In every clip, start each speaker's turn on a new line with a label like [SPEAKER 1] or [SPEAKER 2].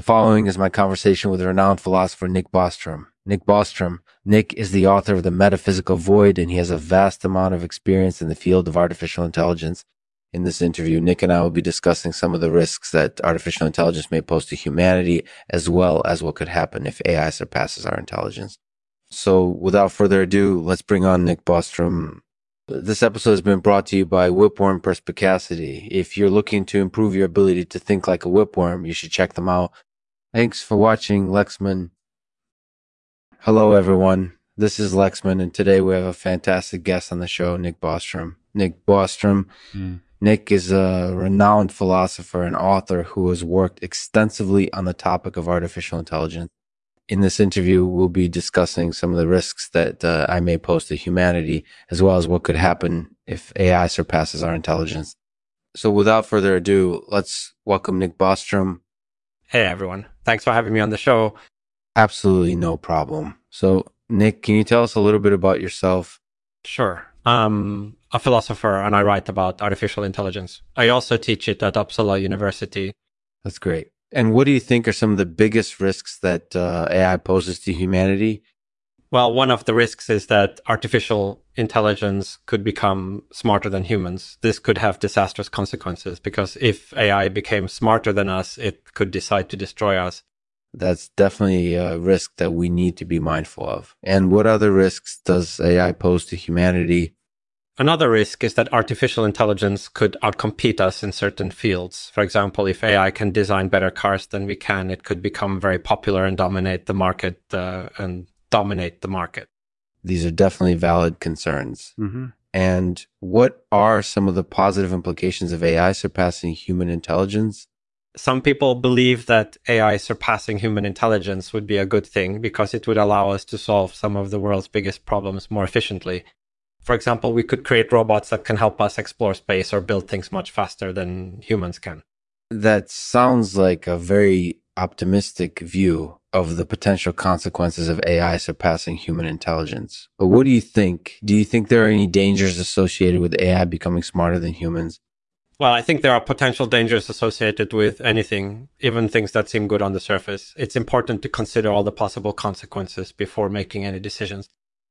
[SPEAKER 1] The following is my conversation with renowned philosopher Nick Bostrom. Nick Bostrom. Nick is the author of The Metaphysical Void, and he has a vast amount of experience in the field of artificial intelligence. In this interview, Nick and I will be discussing some of the risks that artificial intelligence may pose to humanity, as well as what could happen if AI surpasses our intelligence. So, without further ado, let's bring on Nick Bostrom. This episode has been brought to you by Whipworm Perspicacity. If you're looking to improve your ability to think like a whipworm, you should check them out. Thanks for watching, Lexman. Hello, everyone. This is Lexman, and today we have a fantastic guest on the show, Nick Bostrom. Nick Bostrom. Mm. Nick is a renowned philosopher and author who has worked extensively on the topic of artificial intelligence. In this interview, we'll be discussing some of the risks that uh, I may pose to humanity, as well as what could happen if AI surpasses our intelligence. So without further ado, let's welcome Nick Bostrom.
[SPEAKER 2] Hey, everyone. Thanks for having me on the show.
[SPEAKER 1] Absolutely no problem. So, Nick, can you tell us a little bit about yourself?
[SPEAKER 2] Sure. I'm a philosopher and I write about artificial intelligence. I also teach it at Uppsala University.
[SPEAKER 1] That's great. And what do you think are some of the biggest risks that uh, AI poses to humanity?
[SPEAKER 2] Well, one of the risks is that artificial intelligence could become smarter than humans. This could have disastrous consequences because if AI became smarter than us, it could decide to destroy us.
[SPEAKER 1] That's definitely a risk that we need to be mindful of. And what other risks does AI pose to humanity?
[SPEAKER 2] Another risk is that artificial intelligence could outcompete us in certain fields. For example, if AI can design better cars than we can, it could become very popular and dominate the market uh, and dominate the market.
[SPEAKER 1] These are definitely valid concerns. Mm-hmm. And what are some of the positive implications of AI surpassing human intelligence?
[SPEAKER 2] Some people believe that AI surpassing human intelligence would be a good thing because it would allow us to solve some of the world's biggest problems more efficiently. For example, we could create robots that can help us explore space or build things much faster than humans can.
[SPEAKER 1] That sounds like a very optimistic view of the potential consequences of AI surpassing human intelligence. But what do you think? Do you think there are any dangers associated with AI becoming smarter than humans?
[SPEAKER 2] Well, I think there are potential dangers associated with anything, even things that seem good on the surface. It's important to consider all the possible consequences before making any decisions.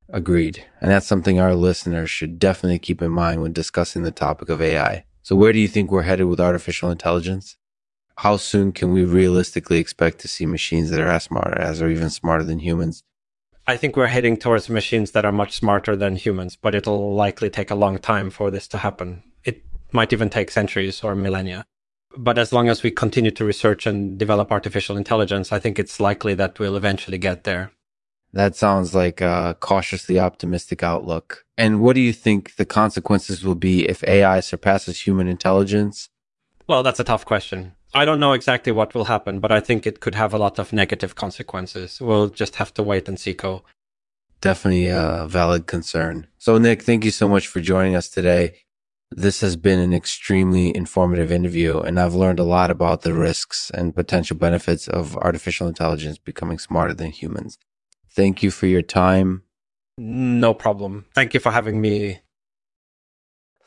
[SPEAKER 1] Agreed. And that's something our listeners should definitely keep in mind when discussing the topic of AI. So, where do you think we're headed with artificial intelligence? How soon can we realistically expect to see machines that are as smart as or even smarter than humans?
[SPEAKER 2] I think we're heading towards machines that are much smarter than humans, but it'll likely take a long time for this to happen. It might even take centuries or millennia. But as long as we continue to research and develop artificial intelligence, I think it's likely that we'll eventually get there.
[SPEAKER 1] That sounds like a cautiously optimistic outlook. And what do you think the consequences will be if AI surpasses human intelligence?
[SPEAKER 2] Well, that's a tough question. I don't know exactly what will happen, but I think it could have a lot of negative consequences. We'll just have to wait and see, Co.
[SPEAKER 1] Definitely a valid concern. So, Nick, thank you so much for joining us today. This has been an extremely informative interview, and I've learned a lot about the risks and potential benefits of artificial intelligence becoming smarter than humans. Thank you for your time.
[SPEAKER 2] No problem. Thank you for having me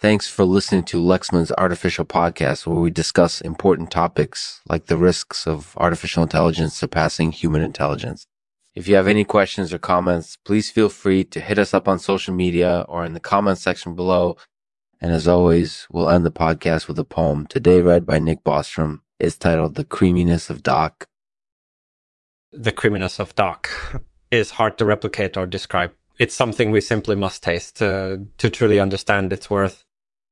[SPEAKER 1] Thanks for listening to Lexman's Artificial Podcast, where we discuss important topics like the risks of artificial intelligence surpassing human intelligence. If you have any questions or comments, please feel free to hit us up on social media or in the comments section below. And as always, we'll end the podcast with a poem today read by Nick Bostrom. It's titled The Creaminess of Doc.
[SPEAKER 2] The creaminess of Doc is hard to replicate or describe. It's something we simply must taste to, to truly understand its worth.